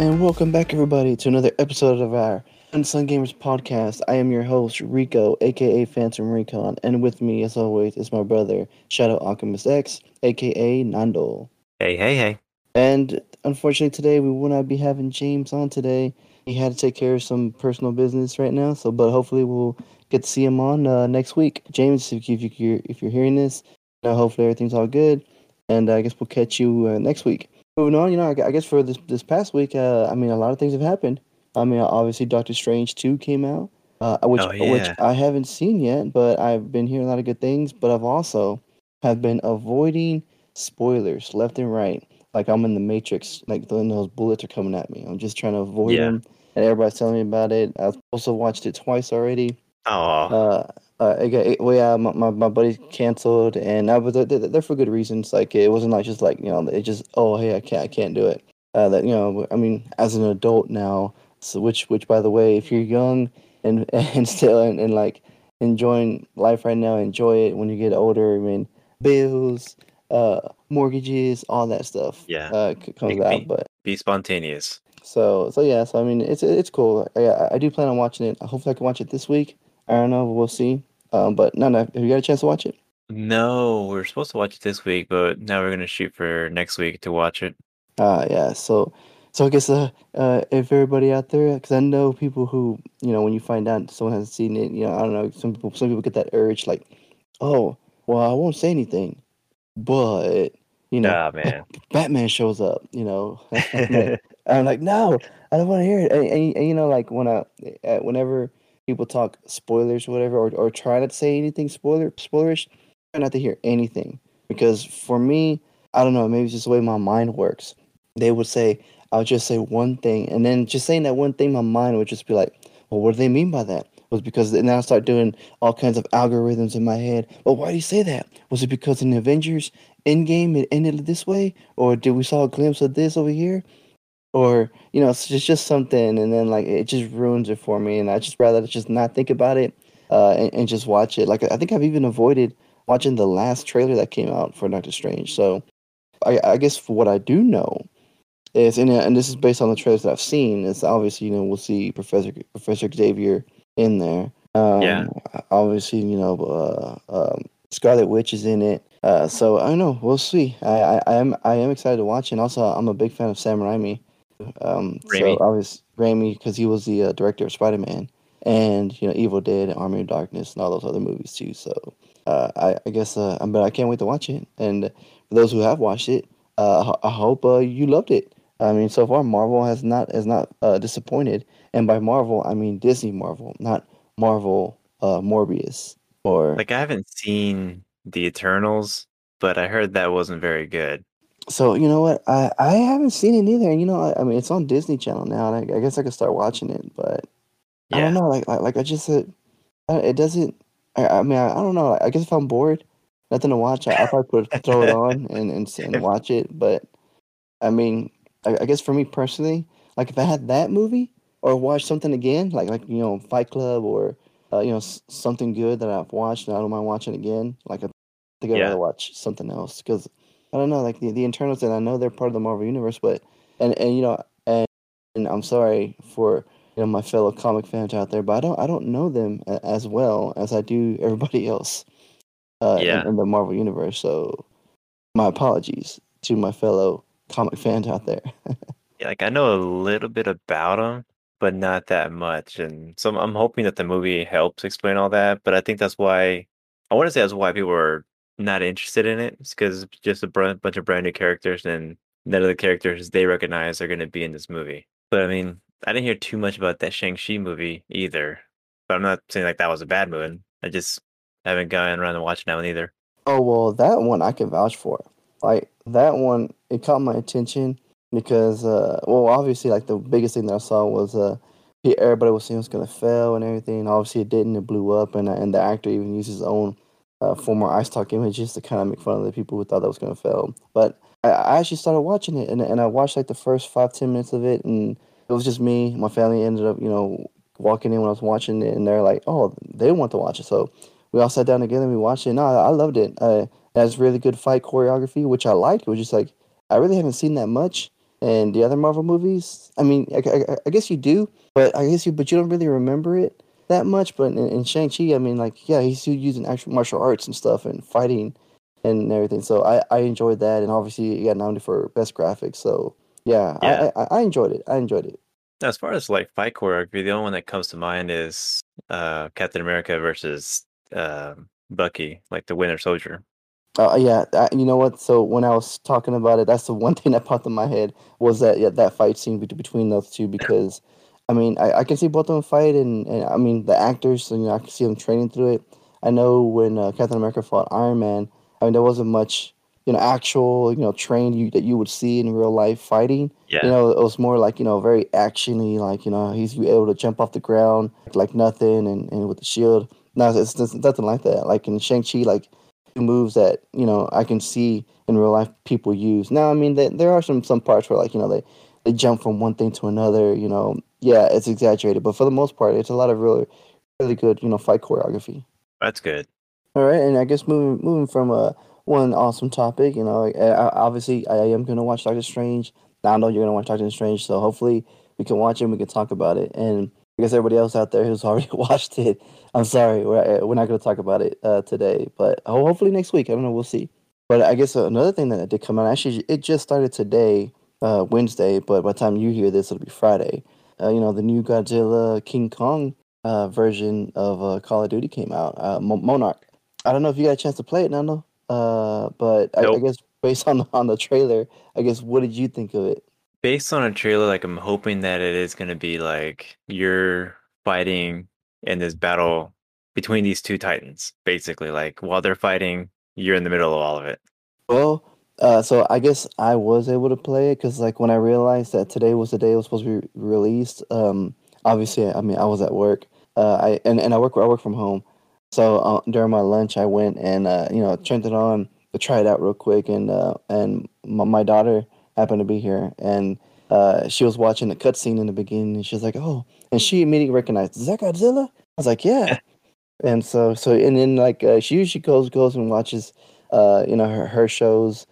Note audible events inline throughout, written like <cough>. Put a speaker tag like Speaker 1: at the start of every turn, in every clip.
Speaker 1: And welcome back, everybody, to another episode of our Unsung Gamers podcast. I am your host, Rico, aka Phantom Recon, and with me, as always, is my brother, Shadow Alchemist X, aka Nando.
Speaker 2: Hey, hey, hey.
Speaker 1: And unfortunately, today we will not be having James on today. He had to take care of some personal business right now, so but hopefully we'll get to see him on uh, next week. James, if, you, if you're if you're hearing this, uh, hopefully everything's all good, and I guess we'll catch you uh, next week. Moving on, you know, I, I guess for this this past week, uh, I mean, a lot of things have happened. I mean, obviously, Doctor Strange two came out, uh, which
Speaker 2: Oh, yeah.
Speaker 1: which I haven't seen yet, but I've been hearing a lot of good things. But I've also have been avoiding spoilers left and right. Like I'm in the Matrix, like when those bullets are coming at me. I'm just trying to avoid
Speaker 2: Yeah.
Speaker 1: them, and everybody's telling me about it. I've also watched it twice already.
Speaker 2: Oh,
Speaker 1: Uh, uh, got, well, yeah, my, my, my buddy canceled, and I was they're, they're for good reasons. Like it wasn't like just like you know, it just oh hey I can't I can't do it. Uh, that you know, I mean, as an adult now, so which which by the way, if you're young and <laughs> and still and, and like enjoying life right now, enjoy it. When you get older, I mean, bills, uh, mortgages, all that stuff.
Speaker 2: Yeah.
Speaker 1: uh, comes
Speaker 2: Big
Speaker 1: out, but.
Speaker 2: be spontaneous.
Speaker 1: So so yeah, so I mean it's it's cool. I I do plan on watching it. Hopefully I can watch it this week. I don't know, we'll see. Um, but no, no, have you got a chance to watch it?
Speaker 2: No, we are supposed to watch it this week, but now we're gonna shoot for next week to watch it.
Speaker 1: Uh yeah. So so I guess uh, uh if everybody out there, because I know people who you know when you find out someone hasn't seen it, you know I don't know some people some people get that urge like, oh well I won't say anything, but you know
Speaker 2: Nah, man. <laughs>
Speaker 1: Batman shows up, you know. <laughs> <laughs> I'm like, no, I don't want to hear it. And, and, and, you know, like when I, uh, whenever people talk spoilers or whatever, or, or try not to say anything spoiler spoilerish, try not to hear anything because for me, I don't know, maybe it's just the way my mind works. They would say, I'll just say one thing, and then just saying that one thing, my mind would just be like, well, what do they mean by that? Was because then I start doing all kinds of algorithms in my head. Well, why do you say that? Was it because in Avengers Endgame it ended this way, or did we saw a glimpse of this over here? Or you know it's just, just something and then like it just ruins it for me and i just rather just not think about it uh, and, and just watch it. Like i think i've even avoided watching the last trailer that came out for doctor strange. So i, I guess for what i do know is and, and this is based on the trailers that i've seen is obviously you know we'll see professor professor xavier in there. Um,
Speaker 2: Yeah.
Speaker 1: obviously you know uh, um, scarlet witch is in it. Uh, so i don't know. We'll see. I, I i am i am excited to watch and also i'm a big fan of sam raimi um, so
Speaker 2: Raimi.
Speaker 1: I was Raimi because he was the uh, director of Spider Man and you know Evil Dead and Army of Darkness and all those other movies too. So uh, I, I guess uh, but I can't wait to watch it. And for those who have watched it, uh, I I hope uh, you loved it. I mean, so far Marvel has not has not uh, disappointed, and by Marvel I mean Disney Marvel, not Marvel uh, Morbius or
Speaker 2: Like I haven't seen the Eternals, but I heard that wasn't very good.
Speaker 1: So you know what? I I haven't seen it either. And you know, I, I mean, it's on Disney Channel now, and I, I guess I could start watching it. But I
Speaker 2: Yeah.
Speaker 1: don't know. Like like, like I just said, it doesn't. I, I mean, I, I don't know. I guess if I'm bored, nothing to watch, I, I'll probably put throw it on and, and s- and <laughs> watch it. But I mean, I, I guess for me personally, like if I had that movie or watch something again, like like you know, Fight Club or uh, you know s- something good that I've watched and I don't mind watching again, like I think I'd
Speaker 2: Yeah.
Speaker 1: rather watch something else because I don't know, like the, the Eternals, and I know they're part of the Marvel universe, but and and you know, and, and I'm sorry for you know my fellow comic fans out there, but I don't I don't know them as well as I do <laughs> everybody else uh, in-
Speaker 2: Yeah.
Speaker 1: in, the Marvel universe. So my apologies to my fellow comic fans out there. <laughs>
Speaker 2: Yeah, like I know a little bit about them, but not that much. And so I'm, I'm hoping that the movie helps explain all that. But I think that's why I want to say that's why people are not interested in it. It's because it's just a bunch of brand new characters, and none of the characters they recognize are going to be in this movie. But I mean, I didn't hear too much about that Shang Chi movie either. But I'm not saying like that was a bad movie. I just haven't gone around and watched that one either.
Speaker 1: Oh well, that one I can vouch for. Like that one, it caught my attention because, uh, well, obviously, like the biggest thing that I saw was uh, everybody was saying it was gonna fail and everything. Obviously, it didn't. It blew up, and uh, and the actor even used his own uh, former iStock images to kind of make fun of the people who thought that was gonna fail. But I, I actually started watching it, and and I watched like the first five ten minutes of it, and it was just me. My family ended up, you know, walking in when I was watching it, and they're like, "Oh, they want to watch it." So we all sat down together and we watched it. No, I, I loved it. Uh, it has really good fight choreography, which I liked. It was just like I really haven't seen that much and the other Marvel movies. I mean, I, I, I guess you do, but I guess you but you don't really remember it that much. But in, in Shang Chi, I mean, like yeah, he's using actual martial arts and stuff and fighting and everything. So I, I enjoyed that, and obviously he got nominated for best graphics. So yeah,
Speaker 2: Yeah.
Speaker 1: I, I I enjoyed it. I enjoyed it.
Speaker 2: As far as like fight choreography, the only one that comes to mind is uh Captain America versus um Bucky, like the Winter Soldier.
Speaker 1: Uh, yeah, I, you know what? So when I was talking about it, that's the one <laughs> thing that popped in my head was that yeah, that fight scene between those two because, I mean, I, I can see both of them fight and, and I mean the actors, you know, I can see them training through it. I know when uh, Captain America fought Iron Man, I mean there wasn't much, you know, actual you know trained you that you would see in real life fighting.
Speaker 2: Yeah.
Speaker 1: You know, it was more like you know very actiony, like you know he's able to jump off the ground like nothing and, and with the shield. No, it's, it's nothing like that. Like in Shang Chi, like moves that you know I can see in real life people use. Now, I mean, there there are some some parts where like you know they they jump from one thing to another. You know, yeah, it's exaggerated, but for the most part, it's a lot of really really good you know fight choreography.
Speaker 2: That's good.
Speaker 1: All right, and I guess moving moving from uh, one awesome topic, you know, I, I, obviously I am gonna watch Doctor Strange. Now I know you're gonna watch Doctor Strange, so hopefully we can watch it and we can talk about it. And I guess everybody else out there who's <laughs> already watched it, I'm sorry, we're uh, we're not gonna talk about it uh, today, but hopefully next week. I don't know, we'll see. But I guess another thing that did come out, actually, it just started today, uh, Wednesday, but by the time you hear this, it'll be Friday. Uh, you know, the new Godzilla King Kong uh, version of uh, Call of Duty came out, uh, Monarch. I don't know if you got a chance to play it, Nando. Uh, but I, I guess based on the, on the trailer, I guess what did you think of it?
Speaker 2: Based on a trailer, like I'm hoping that it is gonna be like you're fighting in this battle between these two titans, basically. Like while they're fighting, you're in the middle of all of it.
Speaker 1: Well, uh, so I guess I was able to play it because like when I realized that today was the day it was supposed to be released, um, obviously I mean I was at work, uh, I and, and I work I work from home, so uh, during my lunch I went and uh, you know turned it on to try it out real quick and uh, and my, my daughter happened to be here and uh, she was watching the cutscene in the beginning and she was like oh and she immediately recognized is that Godzilla? I was like yeah, <laughs> and so so and then like uh, she usually goes goes and watches uh, you know her, her shows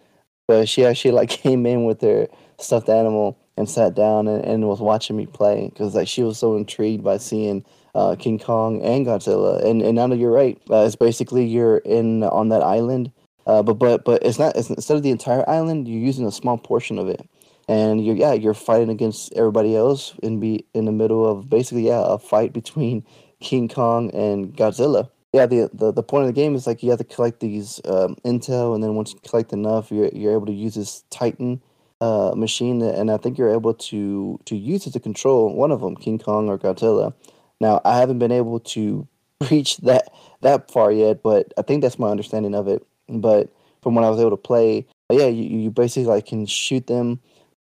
Speaker 1: but she actually like <laughs> came in with her stuffed animal and sat down and, and was watching me play because like she was so intrigued by seeing uh, King Kong and Godzilla. And and now that you're right, uh, it's basically you're in on that island, uh, but but but it's not. It's, instead of the entire island, you're using a small portion of it, and you're yeah you're fighting against everybody else and be in the middle of basically yeah a fight between <laughs> King Kong and Godzilla yeah, the, the the point of the game is like you have to collect these um, intel, and then once you collect enough, you're you're able to use this Titan uh, machine, and I think you're able to to use it to control one of them, King Kong or Godzilla. Now, I haven't been able to <laughs> reach that that far yet, but I think that's my understanding of it. But from when I was able to play, yeah, you, you basically like can shoot them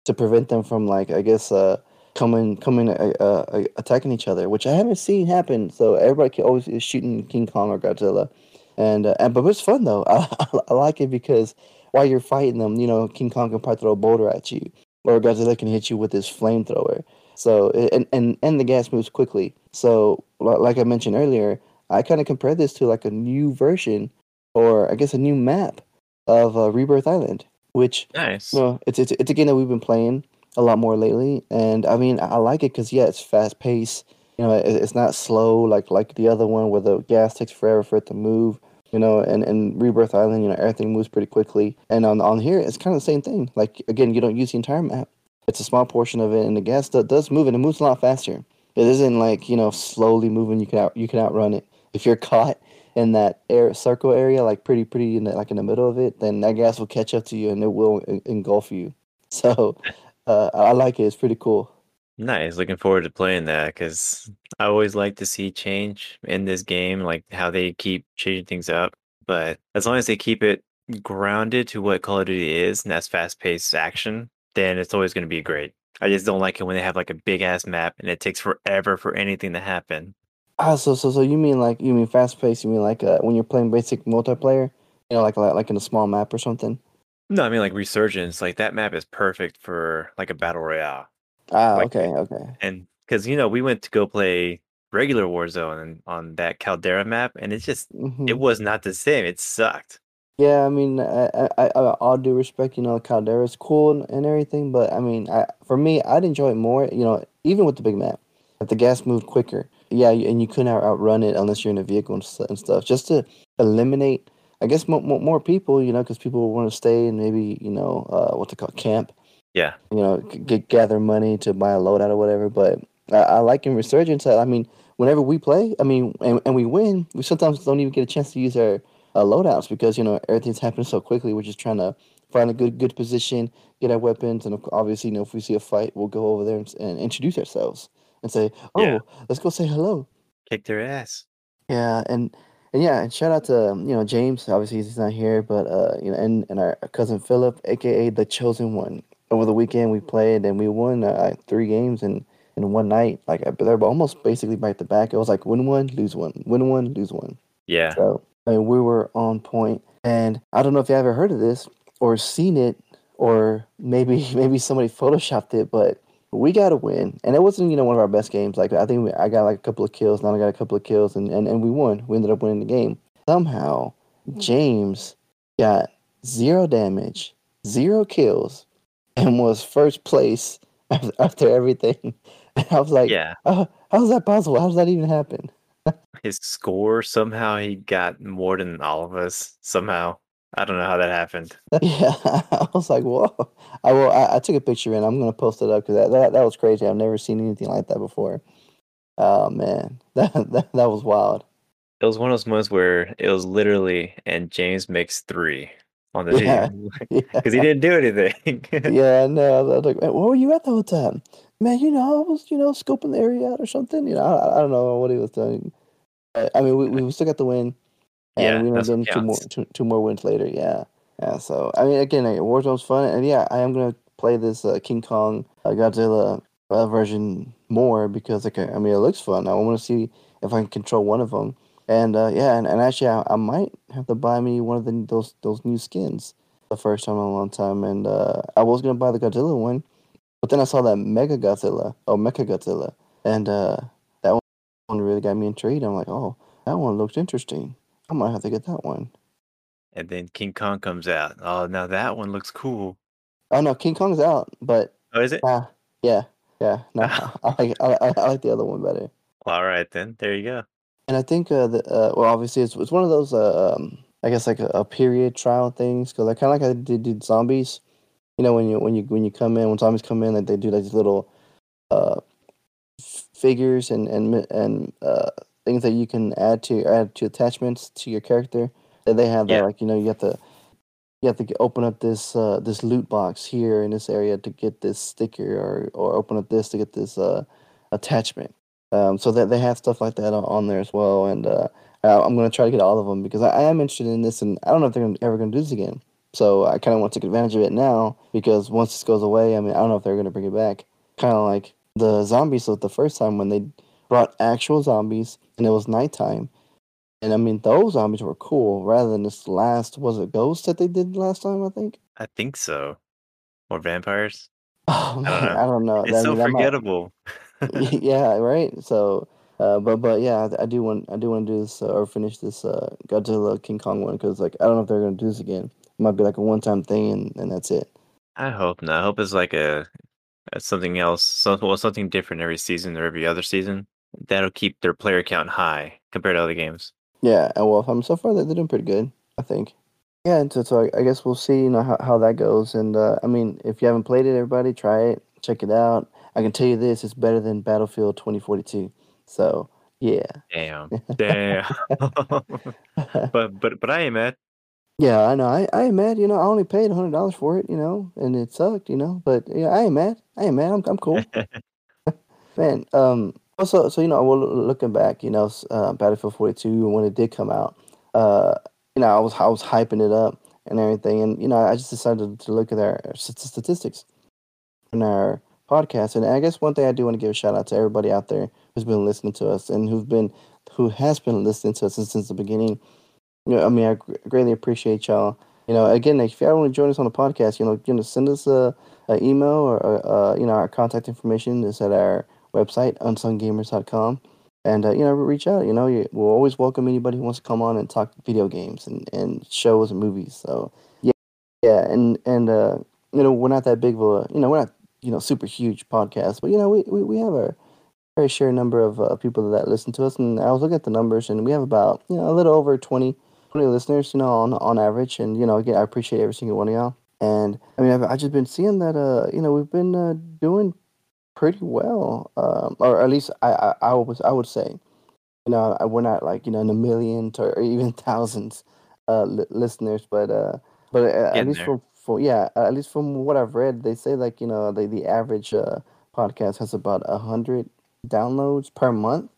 Speaker 1: to prevent them from like I guess uh, coming coming uh, uh, attacking each other, which I haven't seen happen. So everybody always is shooting King Kong or Godzilla, and uh, and but it's fun though. <laughs> I, I like it because while you're fighting them, you know King Kong can probably throw a boulder at you, or Godzilla can hit you with his flamethrower. So and and and the gas moves quickly. So like I mentioned earlier, I kind of compare this to like a new version, or I guess a new map of uh, Rebirth Island, which
Speaker 2: Nice.
Speaker 1: no, it's it's it's a game that we've been playing a lot more lately, and I mean I like it because yeah, it's fast paced. You know, it, it's not slow like like the other one where the gas takes forever for it to move. You know, and and Rebirth Island, you know, everything moves pretty quickly. And on on here, it's kind of the same thing. Like again, you don't use the entire map; it's a small portion of it, and the gas do, does move, and it moves a lot faster. It isn't like you know slowly moving. You can out you can outrun it if you're <laughs> caught in that air circle area, like pretty pretty in the, like in the middle of it, then that gas will catch up to you and it will engulf you. <laughs> So uh, I like it. It's pretty cool.
Speaker 2: Nice. Looking forward to playing that because I always like to see change in this game, like how they keep changing things up. But as long as they keep it grounded to what Call of Duty is, and that's fast-paced action, then it's always going to be great. I just don't like it when they have like a big ass map and it takes forever for anything to happen.
Speaker 1: Ah, so so so you mean like you mean fast paced? You mean like uh, when you're playing basic multiplayer? You know, like like like in a small map or something.
Speaker 2: No, I mean like Resurgence, like that map is perfect for like a battle royale.
Speaker 1: Ah,
Speaker 2: Like
Speaker 1: okay, okay.
Speaker 2: and because you know we went to go play regular Warzone and on that Caldera map, and it's just it
Speaker 1: hmm
Speaker 2: was not the same. It sucked.
Speaker 1: Yeah, I mean, I, I, I, all due respect, you know, Caldera's cool and, and everything, but I mean, I, for me, I'd enjoy it more, you know, even with the big map, if the gas moved quicker. Yeah, and you couldn't outrun it unless you're in a vehicle and, and stuff. Just to eliminate, I guess, more, more, more people, you know, because people want to stay and maybe, you know, uh, what they call camp,
Speaker 2: Yeah,
Speaker 1: you know, get gather money to buy a loadout or whatever. But I, I like in Resurgence, I mean, whenever we play, I mean, and, and we win, we sometimes don't even get a chance to use our uh, loadouts because you know everything's happening so quickly. We're just trying to find a good good position, get our weapons, and obviously, you know, if we see a fight, we'll go over there and, and introduce ourselves and say,
Speaker 2: Yeah.
Speaker 1: "Oh, let's go say hello."
Speaker 2: kick their ass.
Speaker 1: Yeah, and and yeah, and shout out to um, you know James. Obviously, he's not here, but uh, you know, and and our cousin Philip, aka the chosen one. Over the weekend, we played and we won uh, three games in in one night. Like they're almost basically back to back. It was like win one, lose one, win one, lose one.
Speaker 2: Yeah,
Speaker 1: So I mean, we were on point. point, and I don't know if you ever heard of this or seen it, or maybe <laughs> maybe somebody photoshopped it, but we got to win, and it wasn't you know one of our best games. Like I think we, I got like a couple of kills, and I got a couple of kills, and, and and we won. We ended up winning the game. Somehow, mm-hmm. James got zero damage, zero kills, and was first place <laughs> after, after everything. And <laughs> I was like,
Speaker 2: yeah.
Speaker 1: oh, how's that possible? How does that even happen? <laughs>
Speaker 2: His score somehow he got more than all of us. Somehow, I don't know how that happened. <laughs>
Speaker 1: Yeah, I was like, whoa. I will. I, I took a picture and I'm gonna post it up because that, that that was crazy. I've never seen anything like that before. Oh man, <laughs> that that, that was wild.
Speaker 2: It was one of those moments where it was literally, and James makes three on the
Speaker 1: Yeah.
Speaker 2: team <laughs>
Speaker 1: Yeah,
Speaker 2: because he didn't do anything.
Speaker 1: yeah. no. I was like, man, where were you at the whole time? Man, you know, I was, you know, scoping the area out or something. You know, I, I don't know what he was doing. I mean, we, we still got the win, and
Speaker 2: Yeah,
Speaker 1: we
Speaker 2: what
Speaker 1: getting two more two, two more wins later. Yeah, yeah. So I mean, again, like, Warzone's fun, and yeah, I am gonna play this uh, King Kong uh, Godzilla uh, version more because like I mean, it looks fun. I want to see if I can control one of them, and uh, yeah, and, and actually, I, I might have to buy me one of the those those new skins the first time in a long time, and uh, I was gonna buy the Godzilla one, but then I saw that Mega Godzilla oh Mecha Godzilla, and uh, that one really got me intrigued. I'm like, oh, that one looks interesting. I might have to get that one.
Speaker 2: and then King Kong comes out. Oh, now that one looks cool.
Speaker 1: Oh no, King Kong's out, but
Speaker 2: Oh, is it?
Speaker 1: ah, yeah, yeah. No, <laughs> <laughs> I like I, I, I like the other one better.
Speaker 2: All right, then. There you go.
Speaker 1: And I think uh, the uh, well, obviously it's it's one of those uh, um, I guess like a, a period trial things because I kind of like I did, did zombies. You know when you when you when you come in when zombies come in like they do like these little uh, f- figures and and and uh, things that you can add to add to attachments to your character. That they have that like you know you have to you have to open up this uh, this loot box here in this area to get this sticker or or open up this to get this uh, attachment. Um, so that they have stuff like that on, on there as well, and uh, I- I'm gonna try to get all of them because I, I am interested in this, and I don't know if they're gonna, ever gonna do this again. So I kind of want to take advantage of it now because once this goes away, I mean, I don't know if they're gonna bring it back. Kind of like the zombies of the first time when they brought actual zombies and it was nighttime, and I mean those zombies were cool rather than this last was it ghost that they did last time I think.
Speaker 2: I think so. Or vampires. <laughs>
Speaker 1: Oh man,
Speaker 2: know.
Speaker 1: I don't know.
Speaker 2: It's
Speaker 1: I
Speaker 2: so
Speaker 1: mean, that might-
Speaker 2: forgettable. <laughs> <laughs>
Speaker 1: yeah, right. So, uh, but but yeah, I, I do want I do want to do this uh, or finish this uh, Godzilla King Kong one because like I don't know if they're gonna do this again. It might be like a one time thing and, and that's it.
Speaker 2: I hope not. I hope it's like a, a something else, some, well, something different every season or every other season. That'll keep their player count high compared to other games.
Speaker 1: Yeah, and well, um, so far they're, doing pretty good, I think. Yeah, and so, so I, guess we'll see, you know, how, how that goes. And uh, I mean, if you haven't played it, everybody try it, check it out. I can tell you this: it's better than Battlefield 2042. So yeah,
Speaker 2: Damn. <laughs> Damn. <laughs> but but but I ain't mad.
Speaker 1: yeah, I know. I, I ain't mad. You know, I only paid hundred dollars for it. You know, and it sucked. You know, but yeah, I ain't mad. I ain't mad. I'm I'm cool. <laughs> Man, um, also, so you know, well, looking back, you know, uh, Battlefield 42 when it did come out, uh, you know, I was I was hyping it up and everything, and you know, I just decided to look at our statistics in our podcast, and I guess one thing I do want to give a shout out to everybody out there who's been listening to us and who've been who has been listening to us since, since the beginning. You know, I mean, I greatly appreciate y'all. You know, again, if you ever want to join us on the podcast, you know, you know, send us a, a email or uh, uh, you know, our contact information is at our website unsunggamers.com and uh, you know reach out. You know, we'll always welcome anybody who wants to come on and talk video games and, and shows and movies. So yeah, yeah, and and uh, you know we're not that big of a you know we're not you know super huge podcast, but you know we we, we have a very share number of uh, people that listen to us, and I was looking at the numbers, and we have about you know a little over 20, 20 listeners, you know, on on average, and you know again I appreciate every single one of y'all. And I mean, I've, I've just been seeing that, uh, you know, we've been uh, doing pretty well, um, or at least I, I, I was, I would say, you know, we're not like you know in the millions or, <laughs> even thousands uh, li- listeners, but uh, but uh, at least from, for yeah, at least from what I've read, they say like you know the the average uh, podcast has about a hundred downloads per month,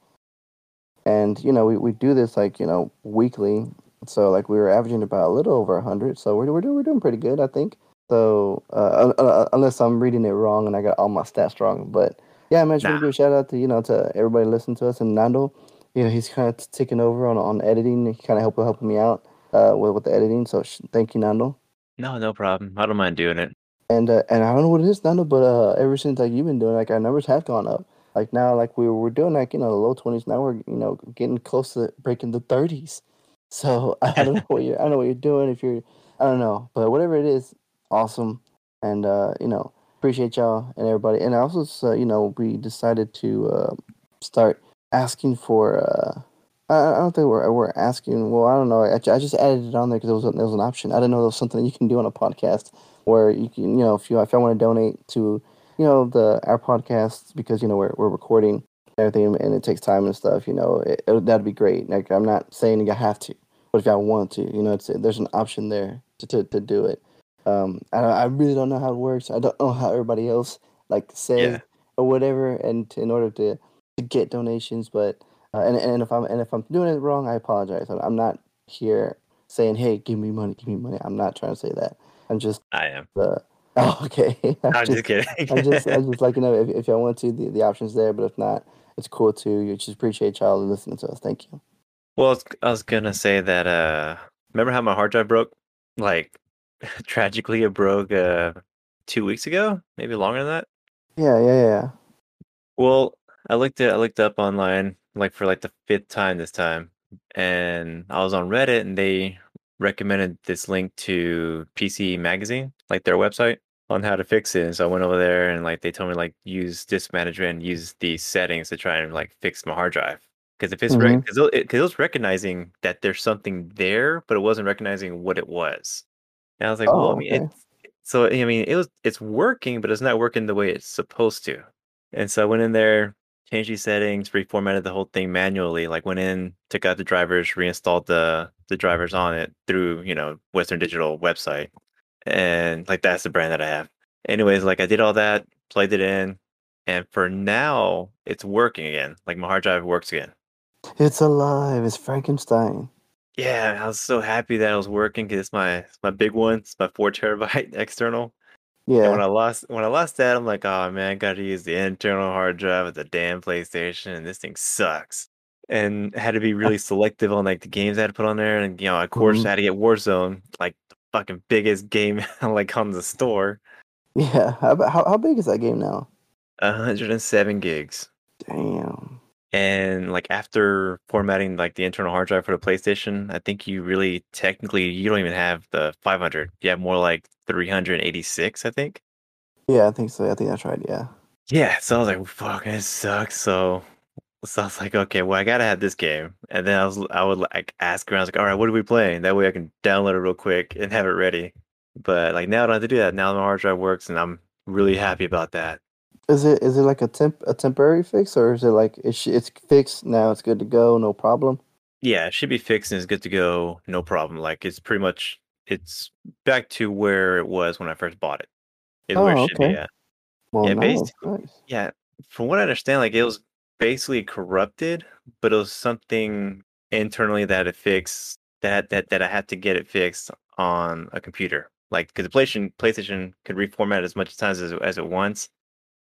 Speaker 1: and you know we, we do this like you know weekly so like we were averaging about a little over hundred. So we're we're doing we're doing pretty good, I think. So uh, uh, unless I'm reading it wrong and I got all my stats wrong, but yeah, I mentioned nah. give a shout out to you know to everybody listening to us and Nando. You know he's kind of taking over on on editing. He kind of helping helping me out uh, with with the editing. So sh- thank you, Nando.
Speaker 2: No, no problem. I don't mind doing it.
Speaker 1: And uh, and I don't know what it is, Nando, but uh, ever since like you've been doing, like our numbers have gone up. Like now, like we were doing like you know the low twenties. Now we're you know getting close to breaking the thirties. So <laughs> I don't know what you're I don't know what you're doing if you're I don't know, but whatever it is, awesome, and uh, you know appreciate y'all and everybody. And I also, uh, you know, we decided to uh, start asking for. Uh, I, I don't think we're we're asking. Well, I don't know. I, I just added it on there because it was there was an option. I didn't know there was something you can do on a podcast where you can you know if you if I want to donate to you know the our podcasts because you know we're we're recording everything and it takes time and stuff, you know, it, it, that'd be great. Like I'm not saying you have to, but if y'all want to, you know, it's there's an option there to to, to do it. Um, I I really don't know how it works. I don't know how everybody else like says yeah. or whatever, and in order to to get donations, but uh, and and if I'm and if I'm doing it wrong, I apologize. I'm not here saying, "Hey, give me money, give me money." I'm not trying to say that. I'm just
Speaker 2: I am.
Speaker 1: Uh, <laughs> oh, okay. <laughs>
Speaker 2: I'm, I'm just, just, kidding.
Speaker 1: I'm just, I'm just like you know, <laughs> if, if y'all want to, the, the options there. But if not, it's cool too. You just appreciate y'all listening to us. Thank you.
Speaker 2: Well, I was gonna say that. Uh, remember how my hard drive broke? Like, <laughs> tragically, it broke uh two weeks ago, maybe longer than that.
Speaker 1: Yeah, yeah, yeah.
Speaker 2: Well, I looked at I looked up online like for like the fifth time this time, and I was on Reddit and they recommended this link to PC Magazine, like their website on how to fix it. And so I went over there and like they told me like use disk management, use these settings to try and like fix my hard drive. Because if it's because mm-hmm. it, it, was recognizing that there's something there, but it wasn't recognizing what it was. And I was like, oh, well, I oh, mean, okay. it's so I mean, it was it's working, but it's not working the way it's supposed to. And so I went in there, changed these settings, reformatted the whole thing manually. Like went in, took out the drivers, reinstalled the the drivers on it through you know Western Digital website, and like that's the brand that I have. Anyways, like I did all that, plugged it in, and for now it's working again. Like my hard drive works again.
Speaker 1: It's alive. It's Frankenstein.
Speaker 2: Yeah, I was so happy that it was working because it's my it's my big one. It's my four <laughs> terabyte external. Yeah. And when I lost when I lost that, I'm like, oh man, I gotta use the internal hard drive of the damn PlayStation, and this thing sucks. And had to be <laughs> really selective on like the games I had to put on there, and you know, of course, mm-hmm. I had to get Warzone, like the fucking biggest game <laughs> like on the store.
Speaker 1: Yeah, how how, how big is that game now?
Speaker 2: 107 gigs.
Speaker 1: Damn.
Speaker 2: And like after formatting like the internal hard drive for the PlayStation, I think you really technically you don't even have the 500. You have more like 386, I think.
Speaker 1: Yeah, I think so. I think that's right. Yeah.
Speaker 2: Yeah. So I was like, "Fuck, it sucks." So so I was like, okay, well, I gotta have this game. And then I was, I would like ask around, I was like, all right, what are we playing? That way I can download it real quick and have it ready. But like now I don't have to do that. Now my hard drive works, and I'm really happy about that.
Speaker 1: Is it is it like a temp a temporary fix, or is it like it's it's fixed now? It's good to go, no problem.
Speaker 2: Yeah, it should be fixed and it's good to go, no problem. Like it's pretty much it's back to where it was when I first bought it. Is
Speaker 1: oh, where it oh, should okay. be at. Well,
Speaker 2: yeah,
Speaker 1: nice, nice.
Speaker 2: yeah. From what I understand, like it was basically corrupted, but it was something internally that it fixed that that that I had to get it fixed on a computer. Like because the PlayStation PlayStation could reformat as much times as as it wants,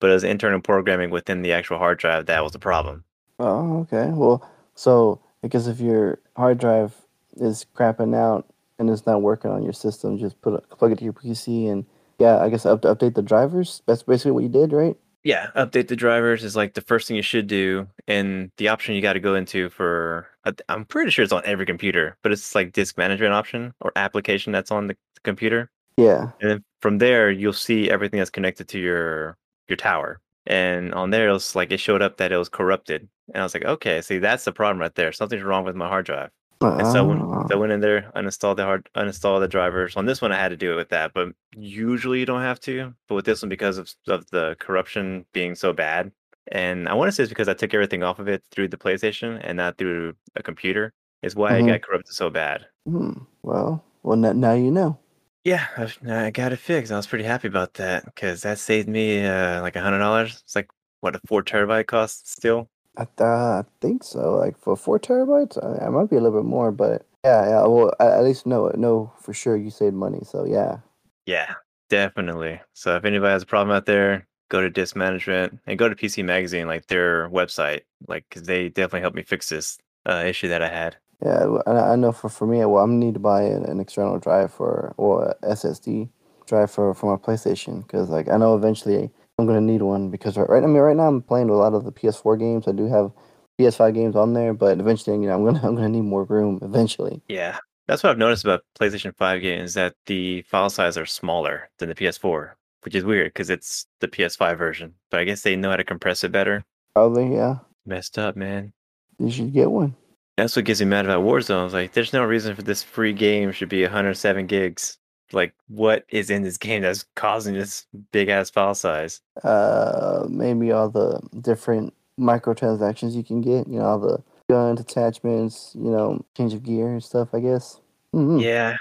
Speaker 2: but it was internal programming within the actual hard drive that was the problem.
Speaker 1: Oh, okay. Well, so because if your hard drive is crapping out and it's not working on your system, just put a, plug it to your PC and yeah, I guess up, to update the drivers. That's basically what you did, right?
Speaker 2: Yeah, update the drivers is like the first thing you should do, and the option you got to go into for I'm pretty sure it's on every computer, but it's like disk management option or application that's on the computer.
Speaker 1: Yeah.
Speaker 2: And then from there, you'll see everything that's connected to your your tower. And on there, it was like it showed up that it was corrupted, and I was like, okay, see, that's the problem right there. Something's wrong with my hard drive. And so, when, so I
Speaker 1: Uh,
Speaker 2: went in there, uninstalled the hard, uninstalled the drivers. On this one, I had to do it with that, but usually you don't have to. But with this one, because of of the corruption being so bad, and I want to say it's because I took everything off of it through the PlayStation and not through a computer, is why it
Speaker 1: Mhm.
Speaker 2: got corrupted so bad.
Speaker 1: hmm, well, well, now you know.
Speaker 2: Yeah, I, I got it fixed. I was pretty happy about that because that saved me uh, like a hundred dollars. It's like what a four terabyte cost still.
Speaker 1: I, th- I think so. Like for four terabytes, I, I might be a little bit more, but yeah, yeah. Well, at, at least know know for sure you saved money. So yeah.
Speaker 2: Yeah, definitely. So if anybody has a problem out there, go to Disk Management and go to PC Magazine, like their website, like because they definitely helped me fix this uh, issue that I had.
Speaker 1: Yeah, I, I know for, for me, well, I'm gonna need to buy an, an external drive for or SSD drive for for my PlayStation because like I know eventually I'm gonna need one because right, right I mean right now I'm playing a lot of the PS4 games. I do have PS5 games on there, but eventually you know I'm gonna <laughs> I'm gonna need more room eventually.
Speaker 2: Yeah, that's what I've noticed about PlayStation 5 games that the file size are smaller than the PS4, which is weird because it's the PS5 version. But I guess they know how to compress it better.
Speaker 1: Probably yeah.
Speaker 2: Messed up, man.
Speaker 1: You should get one.
Speaker 2: That's what gets me mad about Warzone. It's like, there's no reason for this free game should be 107 gigs. Like, what is in this game that's causing this big ass file size?
Speaker 1: Uh, maybe all the different microtransactions you can get. You know, all the gun attachments. You know, change of gear and stuff. I guess. hmm
Speaker 2: Yeah,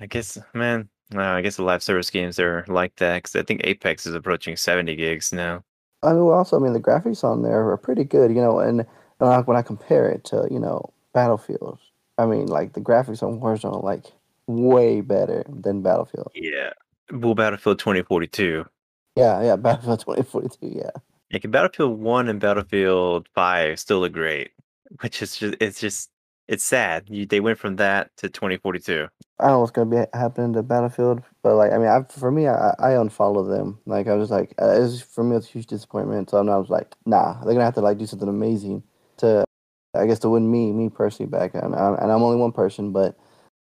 Speaker 2: I guess, man. No, I guess the live service games are like that because I think Apex is approaching 70 gigs now.
Speaker 1: I mean, also, I mean, the graphics on there are pretty good, you know, and I, when I compare it to, you know, Battlefield, I mean, like the graphics on Warzone are like way better than Battlefield.
Speaker 2: Yeah. Well, Battlefield 2042.
Speaker 1: Yeah, yeah, Battlefield <laughs> 2042, yeah.
Speaker 2: Like Battlefield 1 and Battlefield 5 still look great, which is just, it's just, it's sad. You, they went from that to 2042.
Speaker 1: I don't know what's gonna be happening to Battlefield, but like, I mean, I for me, I, I unfollowed them. Like, I was like, uh, for me, it's a huge disappointment. So I was like, nah, they're gonna have to like do something amazing to, I guess, to win me, me personally back. And, I, and I'm only one person, but,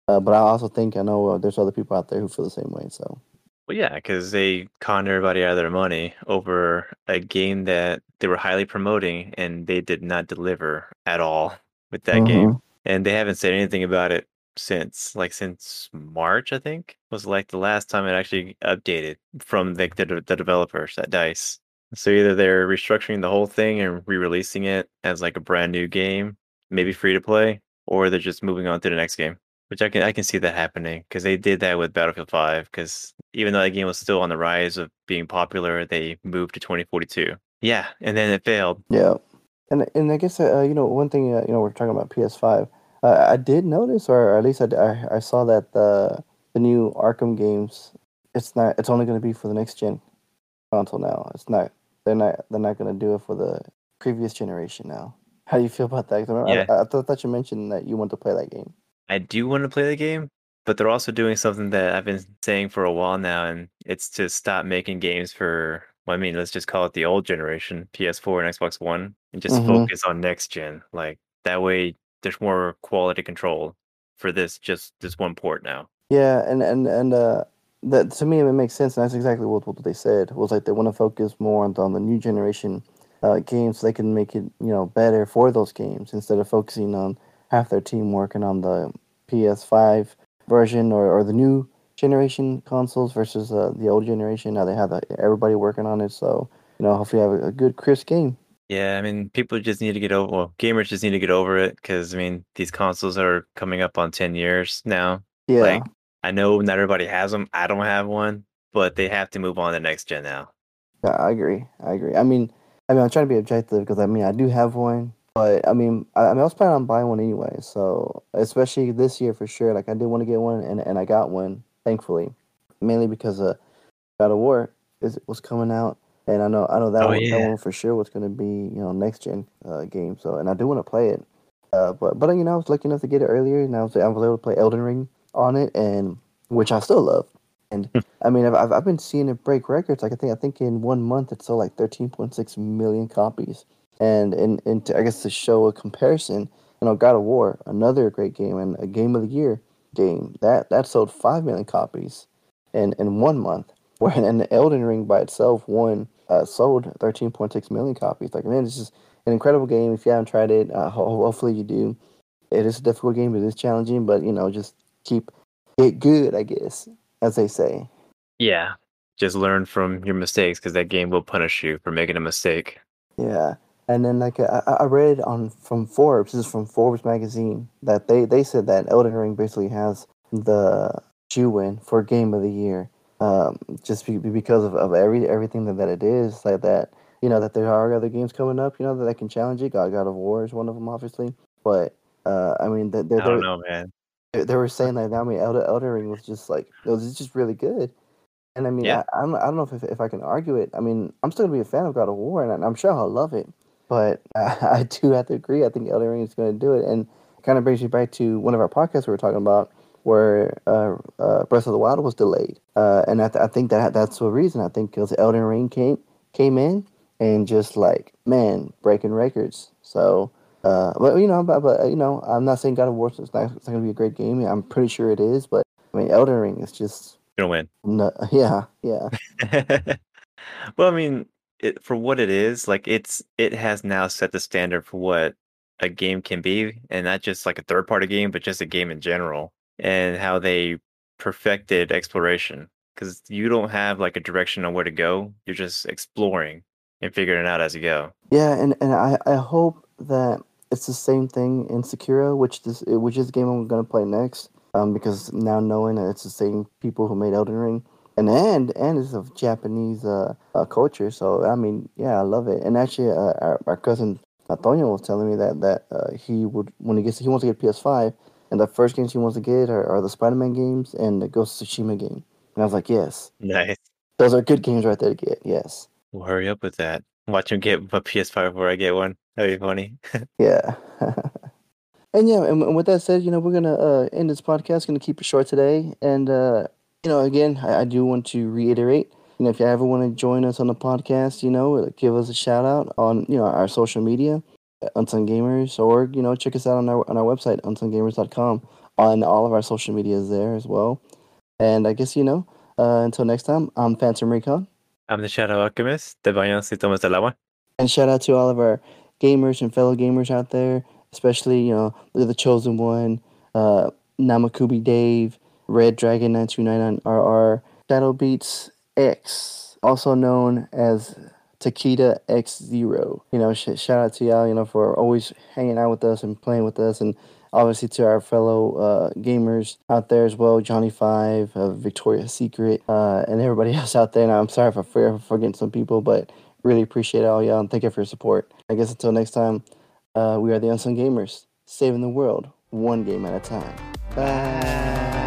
Speaker 1: uh, but I also think I know uh, there's other people out there who feel the same way. So.
Speaker 2: Well, yeah, because they conned everybody out of their money over a game that they were highly promoting and they did not deliver at all with that game.
Speaker 1: Mhm.
Speaker 2: And they haven't said anything about it since, like, since March, I think, was like the last time it actually updated from the, the, the developers at DICE. So either they're restructuring the whole thing and re releasing it as like a brand new game, maybe free to play, or they're just moving on to the next game. Which I can I can see that happening because they did that with Battlefield 5 because even though that game was still on the rise of being popular, they moved to 2042. Yeah, and then it failed.
Speaker 1: Yeah, and and I guess uh, you know one thing uh, you know we're talking about PS5. Uh, I did notice, or at least I, I, I saw that the the new Arkham games. It's not. It's only going to be for the next gen console now. It's not. They're not. They're not going to do it for the previous generation now. How do you feel about that? 'Cause I, remember-
Speaker 2: Yeah.
Speaker 1: I, I thought you mentioned that you want to play that game.
Speaker 2: I do want to play the game, but they're also doing something that I've been saying for a while now, and it's to stop making games for. Well, I mean, let's just call it the old generation, PS4 and Xbox One, and just
Speaker 1: Mhm.
Speaker 2: focus on next gen. Like that way, there's more quality control for this just this one port now.
Speaker 1: Yeah, and and and uh, that to me it makes sense, and that's exactly what, what they said was like they want to focus more on, on the new generation uh, games, so they can make it you know better for those games instead of focusing on half their team working on the PS5 version or, or the new generation consoles versus uh, the old generation. Now they have uh, everybody working on it, so you know hopefully have a, a good crisp game.
Speaker 2: Yeah, I mean, people just need to get over. Well, gamers just need to get over it because I mean, these consoles are coming up on ten years now.
Speaker 1: Yeah,
Speaker 2: Like, I know not everybody has them. I don't have one, but they have to move on to next gen now.
Speaker 1: Yeah, I agree. I agree. I mean, I mean, I'm trying to be objective because I mean, I do have one, but I mean, I, I mean, I was planning on buying one anyway. So, especially this year for sure. Like, I did want to get one, and and I got one, thankfully, mainly because uh, God of War is was coming out, and I know I know that
Speaker 2: Oh,
Speaker 1: one, that one for sure was going to be you know next gen uh, game. So, and I do want to play it. Uh, but but you know, I was lucky enough to get it earlier, and I was I was able to play Elden Ring on it, and which I still love. And I mean, I've I've been seeing it break records. Like I think I think in one month it sold like 13.6 million copies. And and in to, I guess to show a comparison, you know, God of War, another great game and a game of the year game that that sold five million copies in in one month. <laughs> Where and Elden Ring by itself won uh, sold 13.6 million copies. Like man, it's just an incredible game. If you haven't tried it, uh, ho- hopefully you do. It is a difficult game. It is challenging, but you know, just keep get good. I guess, as they say.
Speaker 2: Yeah, just learn from your mistakes because that game will punish you for making a mistake.
Speaker 1: Yeah, and then like I, I read on from Forbes, this is from Forbes magazine, that they they said that Elden Ring basically has the shoe in for Game of the Year, um, just be, because of, of every everything that, that it is like that. You know that there are other games coming up, you know that I can challenge it. God, God of War is one of them, obviously. But uh, I mean, they,
Speaker 2: I don't know, man.
Speaker 1: They, were saying that I mean, Elder Elden Ring was just like it was just really good. And I mean,
Speaker 2: Yeah.
Speaker 1: I, I don't I don't know if, if I can argue it. I mean, I'm still gonna be a fan of God of War, and I'm sure I'll love it. But I, <laughs> I do have to agree. I think Elden Ring is going to do it, and it kind of brings me back to one of our podcasts we were talking about, where uh, uh, Breath of the Wild was delayed, uh, and I, th- I think that that's the reason. I think because Elden Ring came came in and just like man breaking records. So, uh, but you know, but, but you know, I'm not saying God of War is not, not going to be a great game. I'm pretty sure it is, but I mean, Elden Ring is just
Speaker 2: Gonna win.
Speaker 1: no, yeah, yeah, <laughs>
Speaker 2: well, I mean, it, for what it is, like it's it has now set the standard for what a game can be, and not just like a third party game, but just a game in general, and how they perfected exploration. Because you don't have like a direction on where to go; you're just exploring and figuring it out as you go.
Speaker 1: yeah. And and I I hope that it's the same thing in Sekiro, which this which is the game I'm going to play next. Um, because now knowing that it's the same people who made Elden Ring, and and and it's of Japanese uh, uh culture. So I mean, yeah, I love it. And actually, uh, our, our cousin Antonio was telling me that that uh, he would when he gets he wants to get PS5, and the first games he wants to get are, are the Spider-Man games and the Ghost of Tsushima game. And I was like, yes,
Speaker 2: Nice.
Speaker 1: those are good games right there to get. Yes,
Speaker 2: Well, hurry up with that. Watch him get a PS5 before I get one. That'd be funny. <laughs> <laughs>
Speaker 1: yeah. and yeah, and, with that said, you know, we're gonna uh, end this podcast. Gonna keep it short today, and uh, you know, again, I, I do want to reiterate. You know, if you ever want to join us on the podcast, you know, uh, give us a shout out on you know our social media, at Unsung Gamers, or you know, check us out on our on our website unsunggamers.com. On all of our social medias there as well. And I guess you know, uh, until next time, I'm Phantom Recon.
Speaker 2: I'm the Shadow Alchemist. Bañas y tomas.
Speaker 1: And shout out to all of our gamers and fellow gamers out there, especially, you know, the, Chosen One, uh, Namakubi Dave, Red Dragon 9299RR, Shadow Beats X, also known as Takeda X0. You know, sh- shout out to y'all, you know, for always hanging out with us and playing with us. And obviously to our fellow uh, gamers out there as well, Johnny Five, uh, Victoria's Secret, uh, and everybody <laughs> else out there. And I'm sorry for, for forgetting some people, but really appreciate all y'all and thank you for your support. I guess until next time, uh, we are the Unsung Gamers, saving the world one game at a time. Bye.